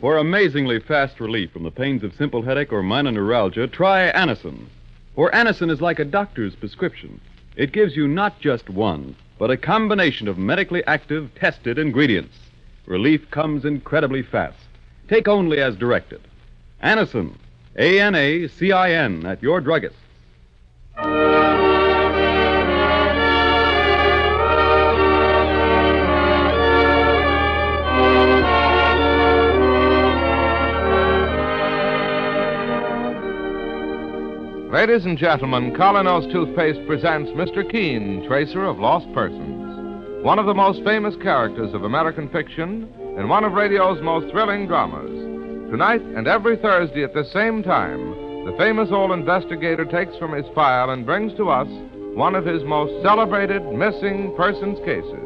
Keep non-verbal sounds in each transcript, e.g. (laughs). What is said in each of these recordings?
For amazingly fast relief from the pains of simple headache or minor neuralgia, try Anacin. For Anacin is like a doctor's prescription. It gives you not just one, but a combination of medically active, tested ingredients. Relief comes incredibly fast. Take only as directed. Anacin, A N A C I N, at your druggist. Ladies and gentlemen, Kolynos Toothpaste presents Mr. Keen, Tracer of Lost Persons, one of the most famous characters of American fiction and one of radio's most thrilling dramas. Tonight and every Thursday at the same time, the famous old investigator takes from his file and brings to us one of his most celebrated missing persons cases.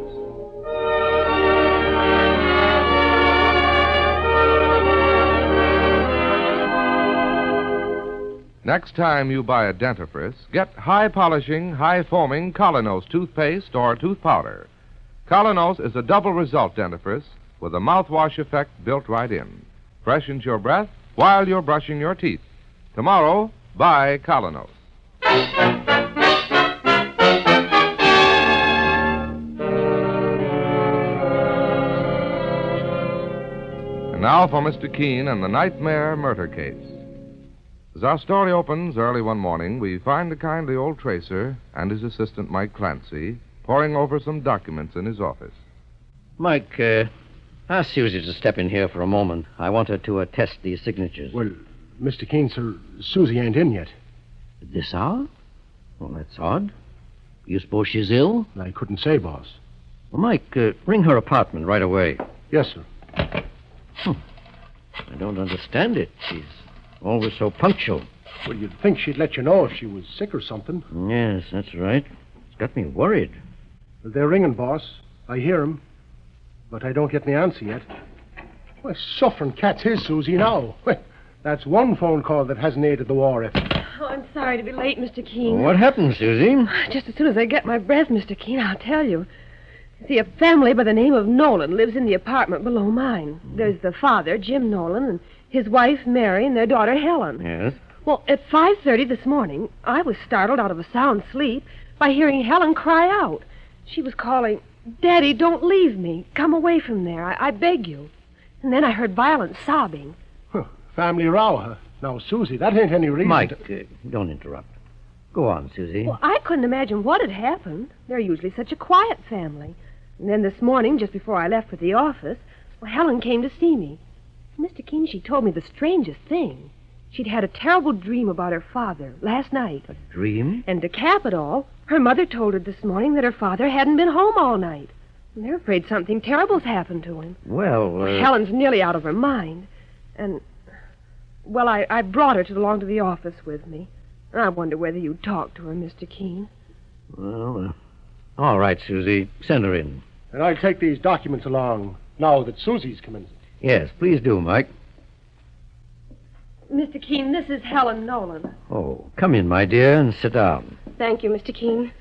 Next time you buy a dentifrice, get high polishing, high foaming Kolynos toothpaste or tooth powder. Kolynos is a double result dentifrice with a mouthwash effect built right in. Freshens your breath while you're brushing your teeth. Tomorrow, buy Kolynos. And now for Mr. Keen and the Nightmare Murder Case. As our story opens early one morning, we find the kindly old tracer and his assistant, Mike Clancy, poring over some documents in his office. Mike, uh, ask Susie to step in here for a moment. I want her to attest these signatures. Well, Mr. Keen, sir, Susie ain't in yet. At this hour? Well, that's odd. You suppose she's ill? I couldn't say, boss. Well, Mike, uh, ring her apartment right away. Yes, sir. Hmm. I don't understand it. She's always so punctual. Well, you'd think she'd let you know if she was sick or something. Yes, that's right. It's got me worried. Well, they're ringing, boss. I hear 'em, But I don't get any answer yet. Well, suffering cat's his, Susie, now. (laughs) Well, that's one phone call that hasn't aided the war effort. Oh, I'm sorry to be late, Mr. Keen. What happened, Susie? (sighs) Just as soon as I get my breath, Mr. Keen, I'll tell you. You see, a family by the name of Nolan lives in the apartment below mine. There's the father, Jim Nolan, and his wife, Mary, and their daughter, Helen. Yes? Well, at 5.30 this morning, I was startled out of a sound sleep by hearing Helen cry out. She was calling, Daddy, don't leave me. Come away from there. I, I beg you. And then I heard violent sobbing. Huh, family row, huh? Now, Susie, that ain't any reason. Mike, to- uh, don't interrupt. Go on, Susie. Well, I couldn't imagine what had happened. They're usually such a quiet family. And then this morning, just before I left for the office, well, Helen came to see me. Mr. Keen, she told me the strangest thing. She'd had a terrible dream about her father last night. A dream? And to cap it all, her mother told her this morning that her father hadn't been home all night. And they're afraid something terrible's happened to him. Well, uh, Helen's nearly out of her mind. And, well, I, I brought her to along to the office with me. I wonder whether you'd talk to her, Mr. Keen. Well, uh, all right, Susie. Send her in. And I'll take these documents along now that Susie's come in. Yes, please do, Mike. Mr. Keen, this is Helen Nolan. Oh, come in, my dear, and sit down. Thank you, Mr. Keen.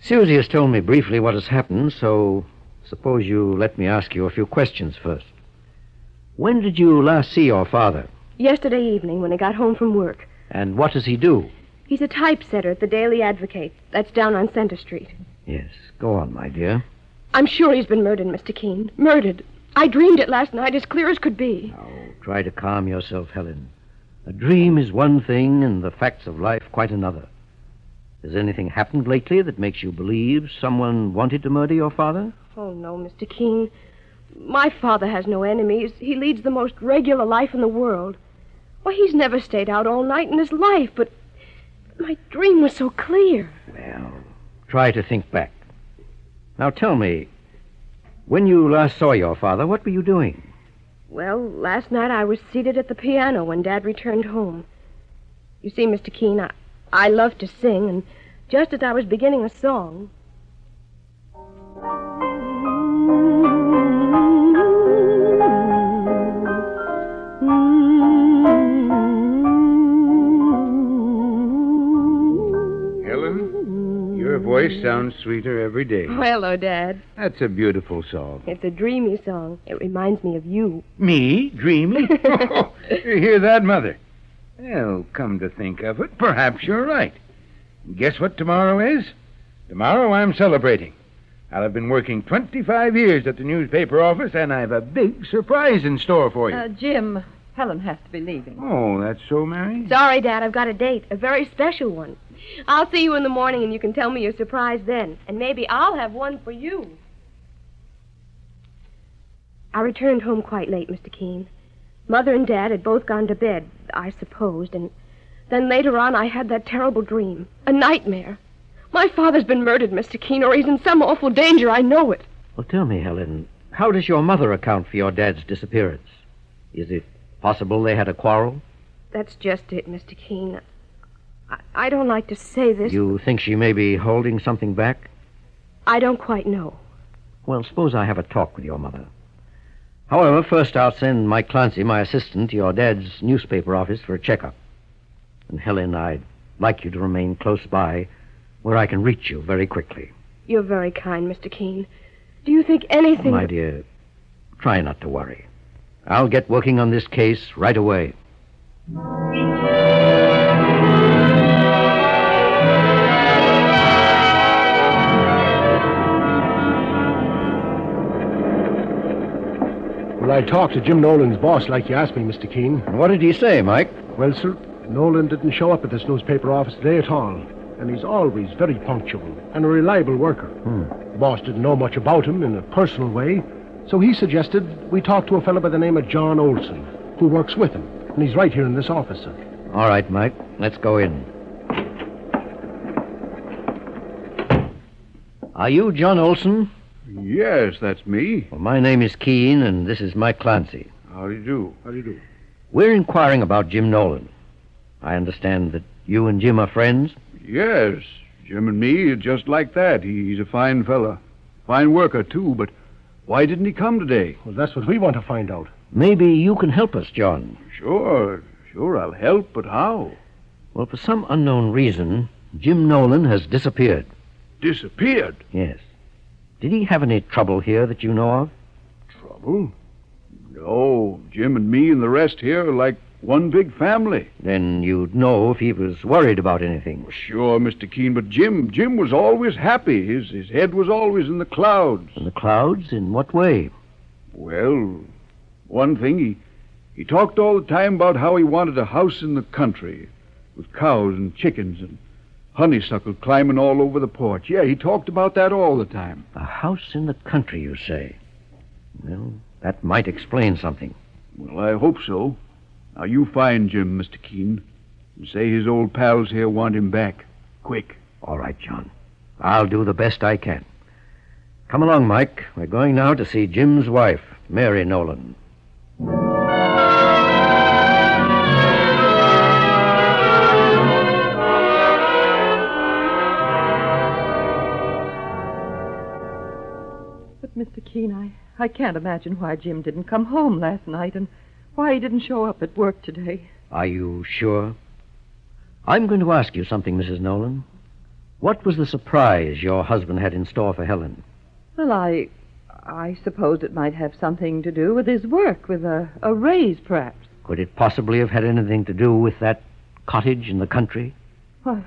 Susie has told me briefly what has happened, so suppose you let me ask you a few questions first. When did you last see your father? Yesterday evening, when I got home from work, And what does he do? he's a typesetter at the Daily Advocate. That's down on Center Street. Yes, go on, my dear. I'm sure he's been murdered, Mr. Keen. Murdered. I dreamed it last night as clear as could be. Now, try to calm yourself, Helen. A dream is one thing, and the facts of life quite another. Has anything happened lately that makes you believe someone wanted to murder your father? Oh, no, Mr. Keen. My father has no enemies. He leads the most regular life in the world. Why, he's never stayed out all night in his life, but my dream was so clear. Well, try to think back. Now tell me, when you last saw your father, what were you doing? Well, last night I was seated at the piano when Dad returned home. You see, Mr. Keen, I, I love to sing, and just as I was beginning a song. Voice sounds sweeter every day. Well, Oh, hello, Dad. That's a beautiful song. It's a dreamy song. It reminds me of you. Me? Dreamy? (laughs) (laughs) you hear that, Mother? Well, come to think of it, perhaps you're right. Guess what tomorrow is? Tomorrow I'm celebrating. I'll have been working 25 years at the newspaper office, and I've a big surprise in store for you. Uh, Jim, Helen has to be leaving. oh, that's so, Mary? Sorry, Dad, I've got a date, a very special one. I'll see you in the morning, and you can tell me your surprise then. And maybe I'll have one for you. I returned home quite late, Mr. Keen. Mother and Dad had both gone to bed, I supposed, and then later on I had that terrible dream. A nightmare. My father's been murdered, Mr. Keen, or he's in some awful danger. I know it. Well, tell me, Helen, how does your mother account for your dad's disappearance? Is it possible they had a quarrel? That's just it, Mr. Keen. I, I don't like to say this. You think she may be holding something back? I don't quite know. Well, suppose I have a talk with your mother. However, first I'll send Mike Clancy, my assistant, to your dad's newspaper office for a checkup. And Helen, I'd like you to remain close by where I can reach you very quickly. You're very kind, Mr. Keen. Do you think anything. My dear, try not to worry. I'll get working on this case right away. Well, I talked to Jim Nolan's boss like you asked me, Mr. Keen. What did he say, Mike? Well, sir, Nolan didn't show up at this newspaper office today at all. And he's always very punctual and a reliable worker. Hmm. The boss didn't know much about him in a personal way, so he suggested we talk to a fellow by the name of John Olson, who works with him. And he's right here in this office, sir. All right, Mike. Let's go in. Are you John Olson? Yes, that's me. Well, my name is Keen, and this is Mike Clancy. How do you do? How do you do? We're inquiring about Jim Nolan. I understand that you and Jim are friends. Yes, Jim and me, are just like that. He's a fine fella. Fine worker, too, but why didn't he come today? Well, that's what we want to find out. Maybe you can help us, John. Sure, sure, I'll help, but how? Well, for some unknown reason, Jim Nolan has disappeared. Disappeared. Yes. Did he have any trouble here that you know of? Trouble? No, Jim and me and the rest here are like one big family. Then you'd know if he was worried about anything. Sure, Mr. Keen, but Jim, Jim was always happy. His, his head was always in the clouds. In the clouds? In what way? Well, one thing, he, he talked all the time about how he wanted a house in the country with cows and chickens and honeysuckle climbing all over the porch. Yeah, he talked about that all the time. A house in the country, you say? Well, that might explain something. Well, I hope so. Now, you find Jim, Mr. Keen, and say his old pals here want him back. Quick. All right, John. I'll do the best I can. Come along, Mike. We're going now to see Jim's wife, Mary Nolan. But, Mr. Keen, I, I can't imagine why Jim didn't come home last night and why he didn't show up at work today. Are you sure? I'm going to ask you something, Mrs. Nolan. What was the surprise your husband had in store for Helen? Well, I. I suppose it might have something to do with his work, with a, a raise, perhaps. Could it possibly have had anything to do with that cottage in the country? Why,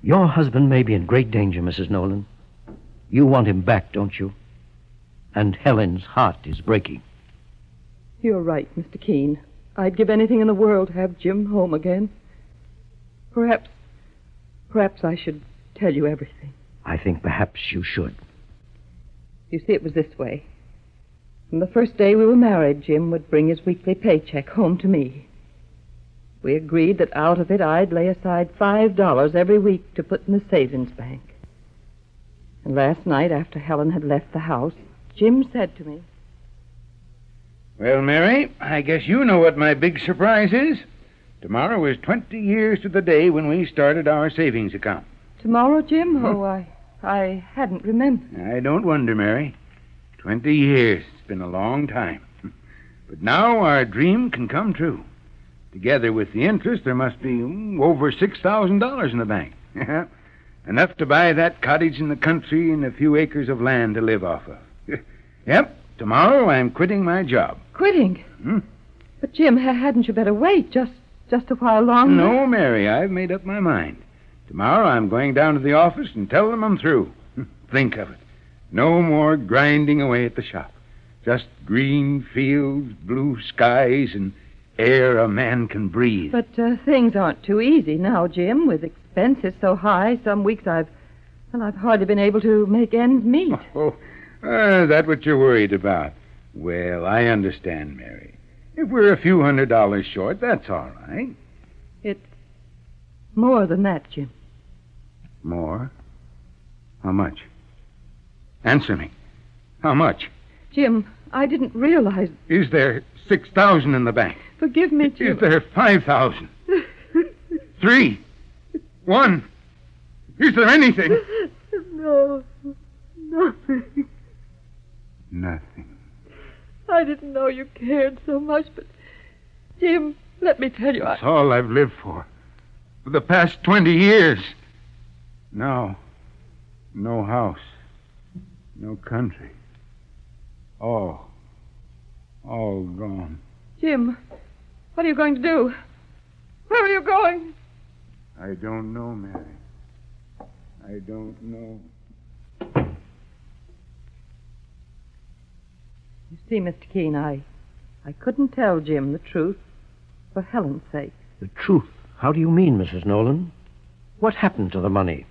Your husband may be in great danger, Mrs. Nolan. You want him back, don't you? And Helen's heart is breaking. you're right, Mr. Keen. I'd give anything in the world to have Jim home again. Perhaps. Perhaps I should tell you everything. I think perhaps you should. You see, it was this way. From the first day we were married, Jim would bring his weekly paycheck home to me. We agreed that out of it I'd lay aside five dollars every week to put in the savings bank. And last night, after Helen had left the house, Jim said to me, Well, Mary, I guess you know what my big surprise is. Tomorrow is 20 years to the day when we started our savings account. Tomorrow, Jim? Oh, I, I hadn't remembered. I don't wonder, Mary. 20 years. It's been a long time. (laughs) But now our dream can come true. Together with the interest, there must be mm, over $6,000 in the bank. (laughs) Enough to buy that cottage in the country and a few acres of land to live off of. Yep, tomorrow I'm quitting my job. Quitting? Hmm? But, Jim, ha- hadn't you better wait just, just a while longer? No, Mary, I've made up my mind. Tomorrow I'm going down to the office and tell them I'm through. Think of it. No more grinding away at the shop. Just green fields, blue skies, and air a man can breathe. But uh, things aren't too easy now, Jim. With expenses so high, some weeks I've, well, I've hardly been able to make ends meet. Oh, uh, that what you're worried about? Well, I understand, Mary. If we're a few hundred dollars short, that's all right. It's more than that, Jim. More? How much? Answer me. How much? Jim, I didn't realize. Is there six thousand in the bank? Forgive me, Jim. Is there five thousand? (laughs) Three? One? Is there anything? No, nothing. Nothing. I didn't know you cared so much, but Jim, let me tell you, I, That's all I've lived for. For the past 20 years. Now, no house, no country. All, all gone. Jim, what are you going to do? Where are you going? I don't know, Mary. I don't know. You see, Mr. Keen, I, I couldn't tell Jim the truth for Helen's sake. The truth. How do you mean, Mrs. Nolan? What happened to the money?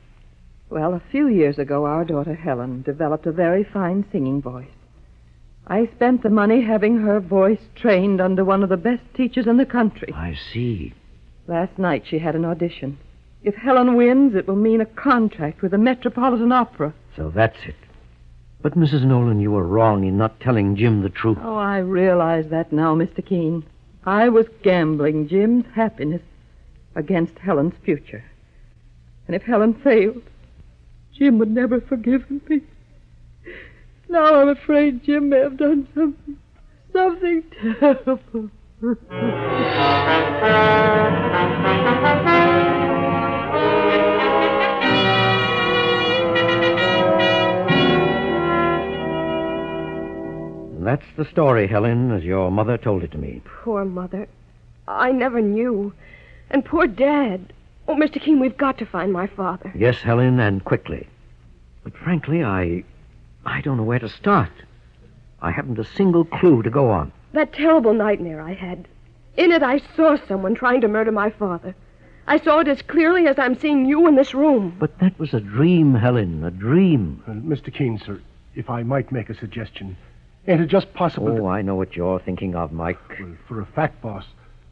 Well, a few years ago, our daughter Helen developed a very fine singing voice. I spent the money having her voice trained under one of the best teachers in the country. I see. Last night she had an audition. If Helen wins, it will mean a contract with the Metropolitan Opera. So that's it. But, Mrs. Nolan, you were wrong in not telling Jim the truth. Oh, I realize that now, Mr. Keen. I was gambling Jim's happiness against Helen's future. And if Helen failed, Jim would never forgive me. Now I'm afraid Jim may have done something, something terrible. (laughs) that's the story, Helen, as your mother told it to me. Poor mother. I never knew. And poor Dad. Oh, Mr. Keen, we've got to find my father. Yes, Helen, and quickly. But frankly, I. I don't know where to start. I haven't a single clue to go on. That terrible nightmare I had. In it, I saw someone trying to murder my father. I saw it as clearly as I'm seeing you in this room. But that was a dream, Helen, a dream. Uh, Mr. Keen, sir, if I might make a suggestion. Ain't it just possible that... Oh, I know what you're thinking of, Mike. Well, for a fact, boss,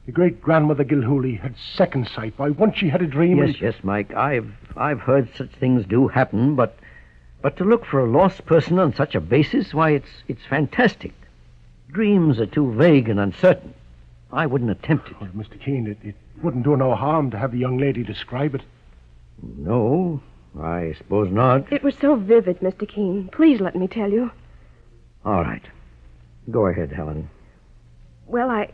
the great grandmother Gilhooly had second sight. Why, once she had a dream. Yes, and... yes, Mike. I've I've heard such things do happen, but but to look for a lost person on such a basis, why, it's it's fantastic. Dreams are too vague and uncertain. I wouldn't attempt it. Oh, well, Mr. Keen, it, it wouldn't do no harm to have the young lady describe it. No, I suppose not. It was so vivid, Mr. Keen. Please let me tell you. All right. Go ahead, Helen. Well, I.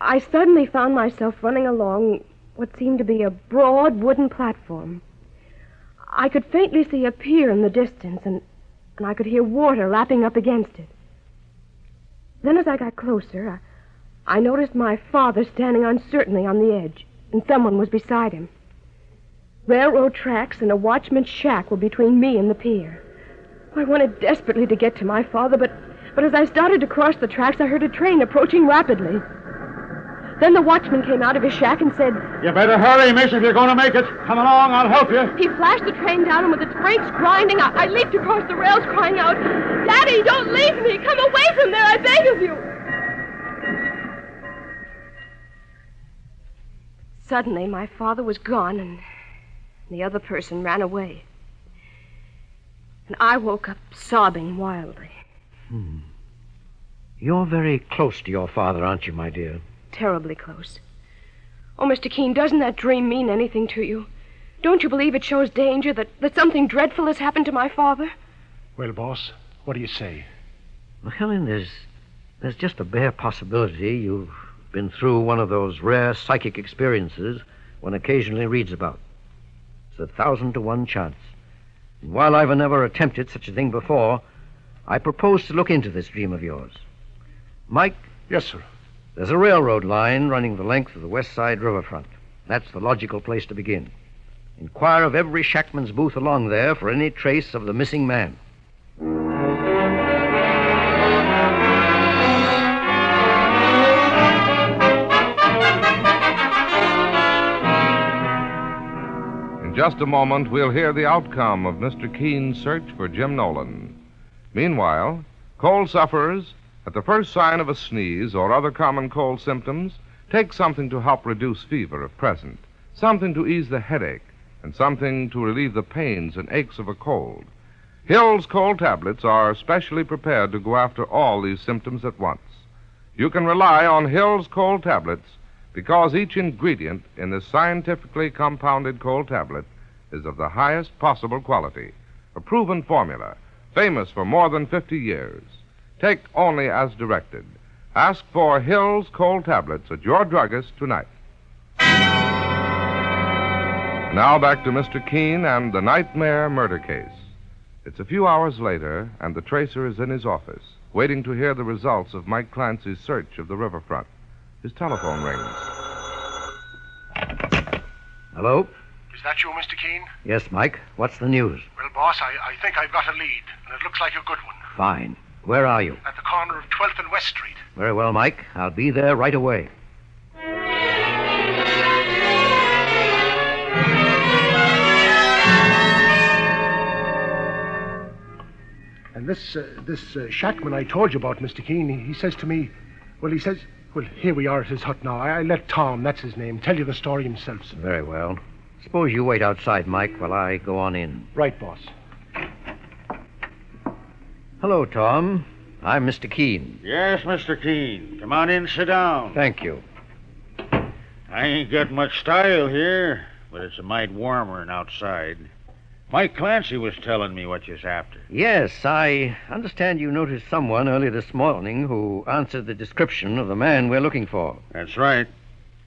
I suddenly found myself running along what seemed to be a broad wooden platform. I could faintly see a pier in the distance, and, and I could hear water lapping up against it. Then, as I got closer, I, I noticed my father standing uncertainly on the edge, and someone was beside him. Railroad tracks and a watchman's shack were between me and the pier. I wanted desperately to get to my father, but, but as I started to cross the tracks, I heard a train approaching rapidly. Then the watchman came out of his shack and said, You better hurry, miss, if you're going to make it. Come along, I'll help you. He flashed the train down, and with its brakes grinding, I, I leaped across the rails, crying out, Daddy, don't leave me! Come away from there, I beg of you! Suddenly, my father was gone, and the other person ran away. And I woke up sobbing wildly. Hmm. You're very close to your father, aren't you, my dear? Terribly close. Oh, Mr. Keen, doesn't that dream mean anything to you? Don't you believe it shows danger, that, that something dreadful has happened to my father? Well, boss, what do you say? Well, Helen, there's, there's just a bare possibility you've been through one of those rare psychic experiences one occasionally reads about. It's a thousand to one chance. While I've never attempted such a thing before, I propose to look into this dream of yours. Mike? Yes, sir. There's a railroad line running the length of the West Side riverfront. That's the logical place to begin. Inquire of every shackman's booth along there for any trace of the missing man. Just a moment, we'll hear the outcome of Mr. Keen's search for Jim Nolan. Meanwhile, cold sufferers, at the first sign of a sneeze or other common cold symptoms, take something to help reduce fever if present, something to ease the headache, and something to relieve the pains and aches of a cold. Hill's cold tablets are specially prepared to go after all these symptoms at once. You can rely on Hill's cold tablets because each ingredient in this scientifically compounded cold tablet is of the highest possible quality, a proven formula, famous for more than 50 years. Take only as directed. Ask for Hill's cold tablets at your druggist tonight. Now back to Mr. Keen and the nightmare murder case. It's a few hours later, and the tracer is in his office, waiting to hear the results of Mike Clancy's search of the riverfront. His telephone rings. Hello? Is that you, Mr. Keen? Yes, Mike. What's the news? Well, boss, I, I think I've got a lead, and it looks like a good one. Fine. Where are you? At the corner of 12th and West Street. Very well, Mike. I'll be there right away. And this uh, this uh, shackman I told you about, Mr. Keen, he, he says to me, well, he says, well, here we are at his hut now. I, I let Tom, that's his name, tell you the story himself. Sir. Very well. Suppose you wait outside, Mike, while I go on in. Right, boss. Hello, Tom. I'm Mr. Keen. Yes, Mr. Keen. Come on in, sit down. Thank you. I ain't got much style here, but it's a mite warmer than outside. Mike Clancy was telling me what you're after. Yes, I understand you noticed someone early this morning who answered the description of the man we're looking for. That's right.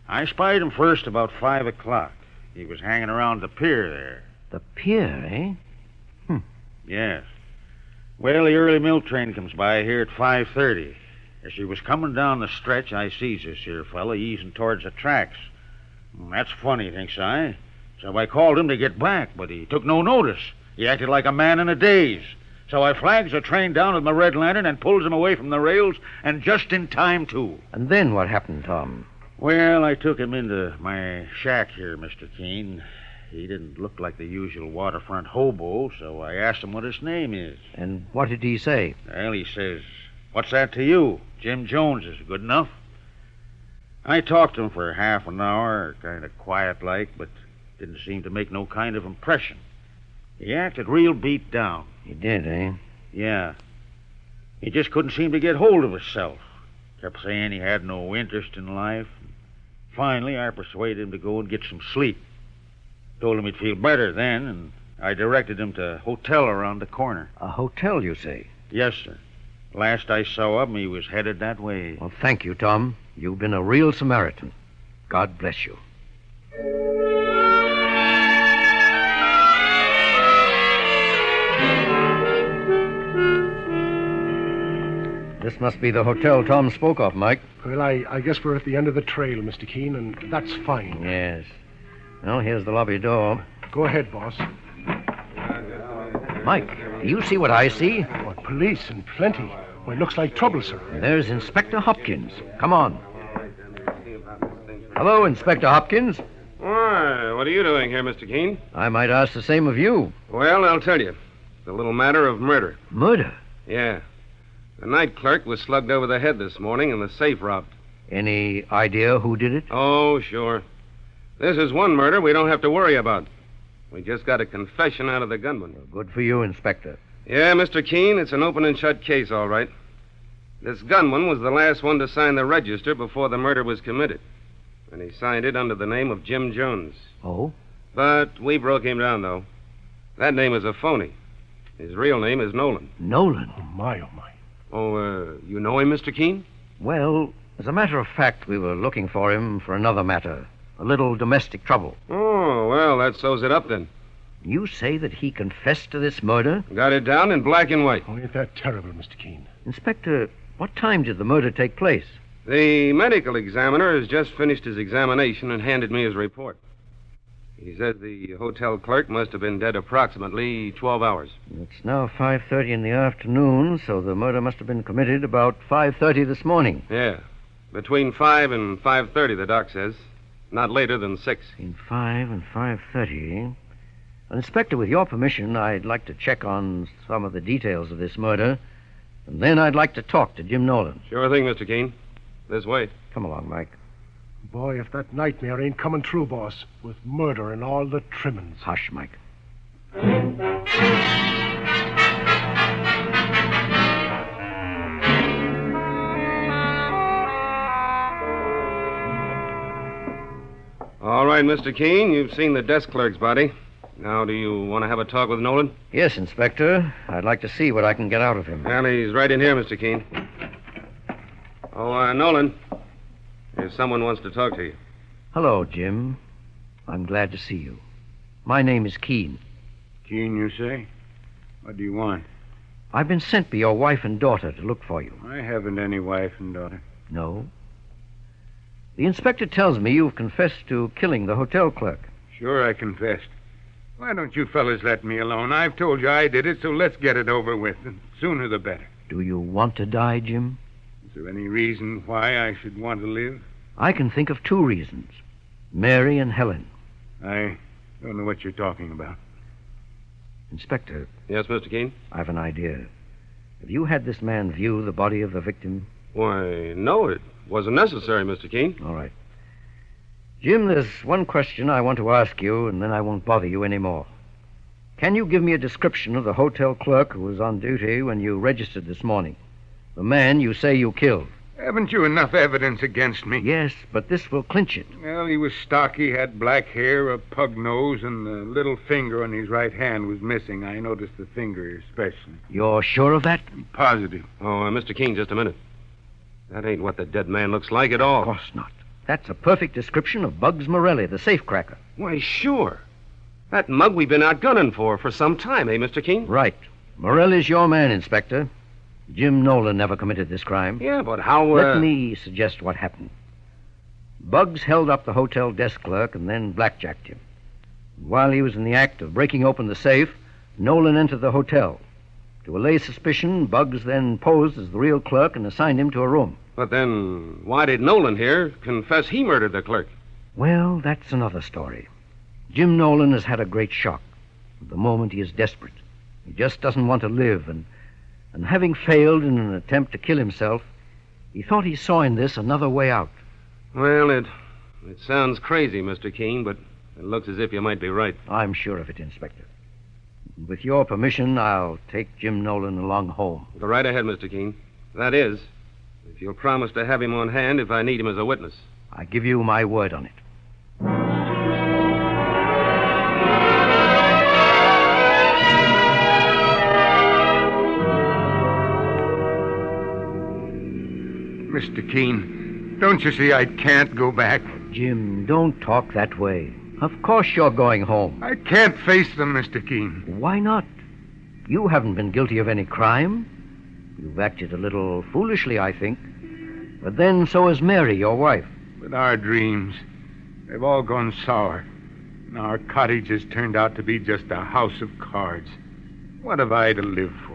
I spied him first about five o'clock. He was hanging around the pier there. The pier, eh? Hmm. Yes. Well, the early mill train comes by here at 5.30. As she was coming down the stretch, I sees this here fella easing towards the tracks. Hmm, That's funny, thinks I. So I called him to get back, but he took no notice. He acted like a man in a daze. So I flags the train down with my red lantern and pulls him away from the rails, and just in time, too. And then what happened, Tom? Well, I took him into my shack here, Mr. Keen. He didn't look like the usual waterfront hobo, so I asked him what his name is. And what did he say? Well, he says, What's that to you? Jim Jones is good enough. I talked to him for half an hour, kind of quiet like, but didn't seem to make no kind of impression. He acted real beat down. He did, eh? Yeah. He just couldn't seem to get hold of himself. Kept saying he had no interest in life. Finally, I persuaded him to go and get some sleep. Told him he'd feel better then, and I directed him to a hotel around the corner. A hotel, you say? Yes, sir. Last I saw of him, he was headed that way. Well, thank you, Tom. You've been a real Samaritan. God bless you. This must be the hotel Tom spoke of, Mike. Well, I, I guess we're at the end of the trail, Mr. Keen, and that's fine. Yes. Well, here's the lobby door. Go ahead, boss. Mike, do you see what I see? Oh, police and plenty. Well, it looks like trouble, sir. There's Inspector Hopkins. Come on. Hello, Inspector Hopkins. Why, what are you doing here, Mr. Keen? I might ask the same of you. Well, I'll tell you. It's a little matter of murder. Murder? Yeah. The night clerk was slugged over the head this morning and the safe robbed. Any idea who did it? Oh, sure. This is one murder we don't have to worry about. We just got a confession out of the gunman. Well, Good for you, Inspector. Yeah, Mr. Keen, it's an open and shut case, all right. This gunman was the last one to sign the register before the murder was committed. and he signed it under the name of Jim Jones. Oh? But we broke him down, though. That name is a phony. His real name is Nolan. Nolan? Oh, my, oh, my. Oh, uh, you know him, Mr. Keen? Well, as a matter of fact, we were looking for him for another matter. A little domestic trouble. Oh, well, that sews it up then. You say that he confessed to this murder? Got it down in black and white. Oh, ain't that terrible, Mr. Keen? Inspector, what time did the murder take place? The medical examiner has just finished his examination and handed me his report. He says the hotel clerk must have been dead approximately 12 hours. It's now 5:30 in the afternoon, so the murder must have been committed about 5:30 this morning. Yeah. Between 5 and 5.30, the doc says. Not later than 6. Between 5 and 5:30. Inspector, with your permission, I'd like to check on some of the details of this murder, and then I'd like to talk to Jim Nolan. Sure thing, Mr. Keen. This way. Come along, Mike. Boy, if that nightmare ain't coming true, boss, with murder and all the trimmings. Hush, Mike. All right, Mr. Keen, you've seen the desk clerk's body. Now, do you want to have a talk with Nolan? Yes, Inspector. I'd like to see what I can get out of him. Well, he's right in here, Mr. Keen. Oh, uh, Nolan. If someone wants to talk to you. Hello, Jim. I'm glad to see you. My name is Keen. Keen, you say? What do you want? I've been sent by your wife and daughter to look for you. I haven't any wife and daughter. No? The inspector tells me you've confessed to killing the hotel clerk. Sure, I confessed. Why don't you fellas let me alone? I've told you I did it, so let's get it over with. And sooner the better. Do you want to die, Jim? Is there any reason why I should want to live? I can think of two reasons Mary and Helen. I don't know what you're talking about. Inspector, Yes, Mr. Keen? I've an idea. Have you had this man view the body of the victim? Why, no, it wasn't necessary, Mr. Keen. All right. Jim, there's one question I want to ask you, and then I won't bother you any more. Can you give me a description of the hotel clerk who was on duty when you registered this morning? The man you say you killed. Haven't you enough evidence against me? Yes, but this will clinch it. Well, he was stocky, had black hair, a pug nose, and the little finger on his right hand was missing. I noticed the finger especially. You're sure of that? Positive. Oh, uh, Mr. King, just a minute. That ain't what the dead man looks like at all. Of course not. That's a perfect description of Bugs Morelli, the safecracker. Why, sure. That mug we've been out gunning for for some time, eh, Mr. King? Right. Morelli's your man, Inspector. Jim Nolan never committed this crime. Yeah, but how, uh... Let me suggest what happened. Bugs held up the hotel desk clerk and then blackjacked him. While he was in the act of breaking open the safe, Nolan entered the hotel. To allay suspicion, Bugs then posed as the real clerk and assigned him to a room. But then, why did Nolan here confess he murdered the clerk? Well, that's another story. Jim Nolan has had a great shock. At the moment, he is desperate. He just doesn't want to live, and, and having failed in an attempt to kill himself, he thought he saw in this another way out. Well, it it sounds crazy, Mr. Keen, but it looks as if you might be right. I'm sure of it, Inspector. With your permission, I'll take Jim Nolan along home. Go right ahead, Mr. Keen. That is, if you'll promise to have him on hand if I need him as a witness. I give you my word on it. Mr. Keen, don't you see I can't go back? Jim, don't talk that way. Of course you're going home. I can't face them, Mr. Keen. Why not? You haven't been guilty of any crime. You've acted a little foolishly, I think. But then so has Mary, your wife. But our dreams, they've all gone sour. And our cottage has turned out to be just a house of cards. What have I to live for?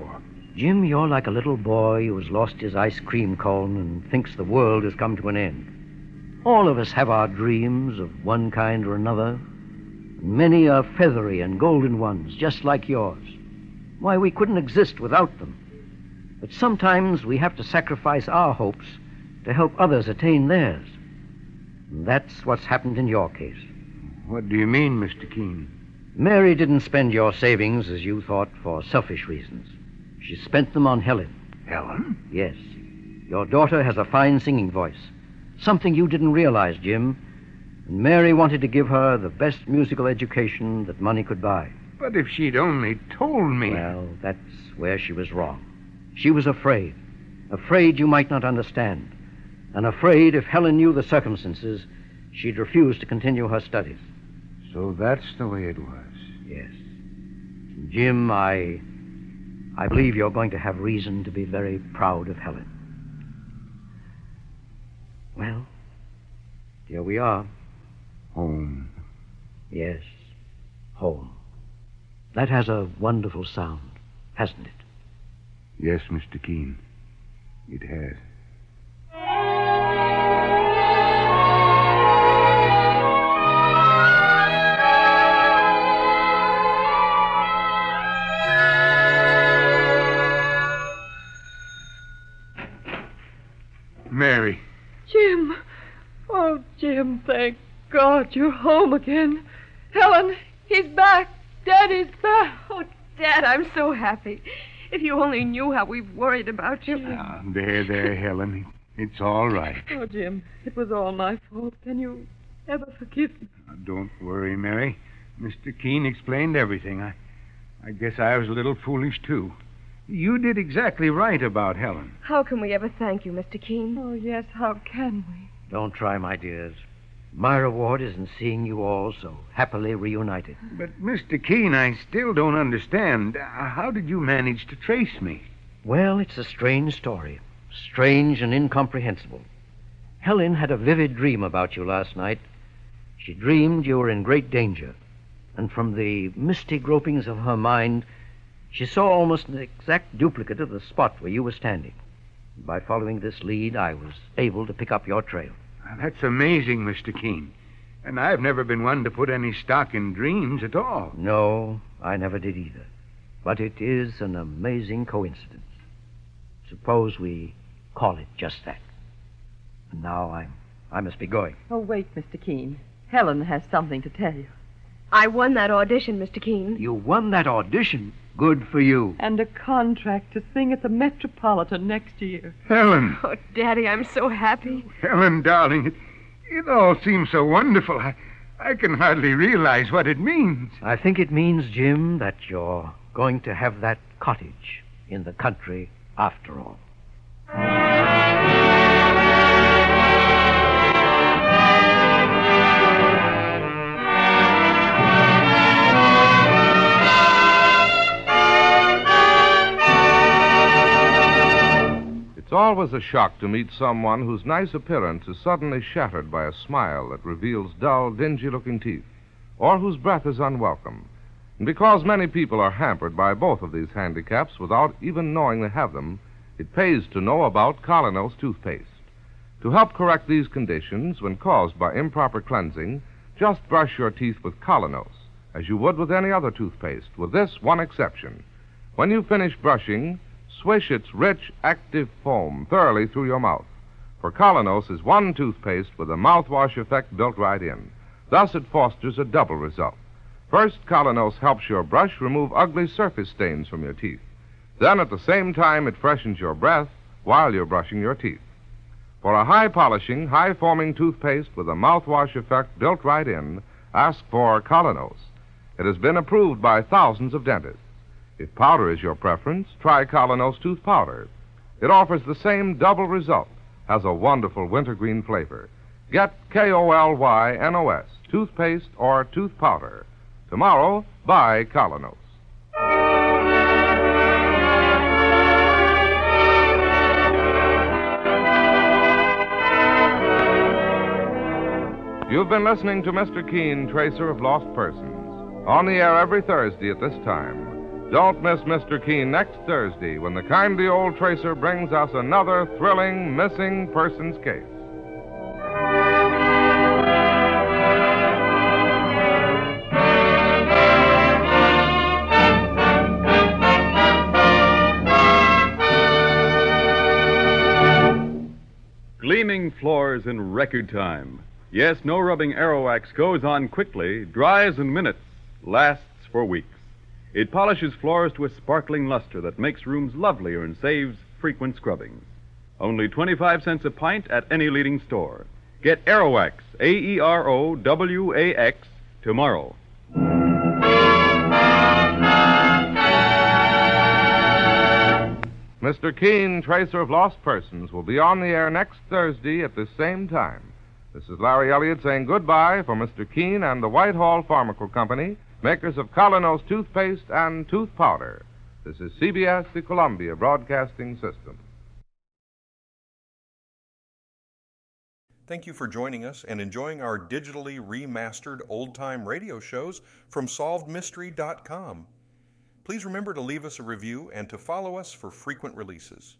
Jim, you're like a little boy who has lost his ice cream cone and thinks the world has come to an end. All of us have our dreams of one kind or another. Many are feathery and golden ones, just like yours. Why, we couldn't exist without them. But sometimes we have to sacrifice our hopes to help others attain theirs. And that's what's happened in your case. What do you mean, Mr. Keen? Mary didn't spend your savings, as you thought, for selfish reasons. She spent them on Helen. Helen? Yes. Your daughter has a fine singing voice. Something you didn't realize, Jim. And Mary wanted to give her the best musical education that money could buy. But if she'd only told me. Well, that's where she was wrong. She was afraid. Afraid you might not understand. And afraid if Helen knew the circumstances, she'd refuse to continue her studies. So that's the way it was. Yes. Jim, I. I believe you're going to have reason to be very proud of Helen. Well, here we are. Home. Yes, home. That has a wonderful sound, hasn't it? Yes, Mr. Keen. It has. Mary. Jim. Oh, Jim, thank God you're home again. Helen, he's back. Daddy's back. Oh, Dad, I'm so happy. If you only knew how we've worried about you. Ah, there, there, Helen. It's all right. Oh, Jim, it was all my fault. Can you ever forgive me? Now, don't worry, Mary. Mr. Keen explained everything. I, I guess I was a little foolish, too. You did exactly right about Helen. How can we ever thank you, Mr. Keen? Oh, yes, how can we? Don't try, my dears. My reward is in seeing you all so happily reunited. But, Mr. Keen, I still don't understand. How did you manage to trace me? Well, it's a strange story. Strange and incomprehensible. Helen had a vivid dream about you last night. She dreamed you were in great danger. And from the misty gropings of her mind, she saw almost an exact duplicate of the spot where you were standing. By following this lead, I was able to pick up your trail. Now, That's amazing, Mr. Keen. And I've never been one to put any stock in dreams at all. No, I never did either. But it is an amazing coincidence. Suppose we call it just that. And now I'm I must be going. Oh, wait, Mr. Keen. Helen has something to tell you. I won that audition, Mr. Keen. You won that audition. Good for you. And a contract to sing at the Metropolitan next year. Helen, Oh, Daddy, I'm so happy. Helen, darling, it, it all seems so wonderful. I, I can hardly realize what it means. I think it means, Jim, that you're going to have that cottage in the country after all. Always a shock to meet someone whose nice appearance is suddenly shattered by a smile that reveals dull, dingy looking teeth, or whose breath is unwelcome. And because many people are hampered by both of these handicaps without even knowing they have them, it pays to know about Kolynos toothpaste. To help correct these conditions when caused by improper cleansing, just brush your teeth with Kolynos, as you would with any other toothpaste, with this one exception. When you finish brushing, swish its rich, active foam thoroughly through your mouth. For Kolynos is one toothpaste with a mouthwash effect built right in. Thus, it fosters a double result. First, Kolynos helps your brush remove ugly surface stains from your teeth. Then, at the same time, it freshens your breath while you're brushing your teeth. For a high polishing, high forming toothpaste with a mouthwash effect built right in, ask for Kolynos. It has been approved by thousands of dentists. If powder is your preference, try Kolynos tooth powder. It offers the same double result, has a wonderful wintergreen flavor. Get K O L Y N O S, toothpaste or tooth powder. Tomorrow, buy Kolynos. You've been listening to Mr. Keen, Tracer of Lost Persons. On the air every Thursday at this time. Don't miss Mr. Keen next Thursday when the kindly old tracer brings us another thrilling missing persons case. Gleaming floors in record time. Yes, no rubbing Aerowax goes on quickly, dries in minutes, lasts for weeks. It polishes floors to a sparkling luster that makes rooms lovelier and saves frequent scrubbing. Only 25 cents a pint at any leading store. Get Aerowax, A E R O W A X, tomorrow. Mr. Keen, Tracer of Lost Persons, will be on the air next Thursday at this same time. This is Larry Elliott saying goodbye for Mr. Keen and the Whitehall Pharmacal Company, makers of Kolynos toothpaste and tooth powder. This is CBS, the Columbia Broadcasting System. Thank you for joining us and enjoying our digitally remastered old time radio shows from SolvedMystery.com. Please remember to leave us a review and to follow us for frequent releases.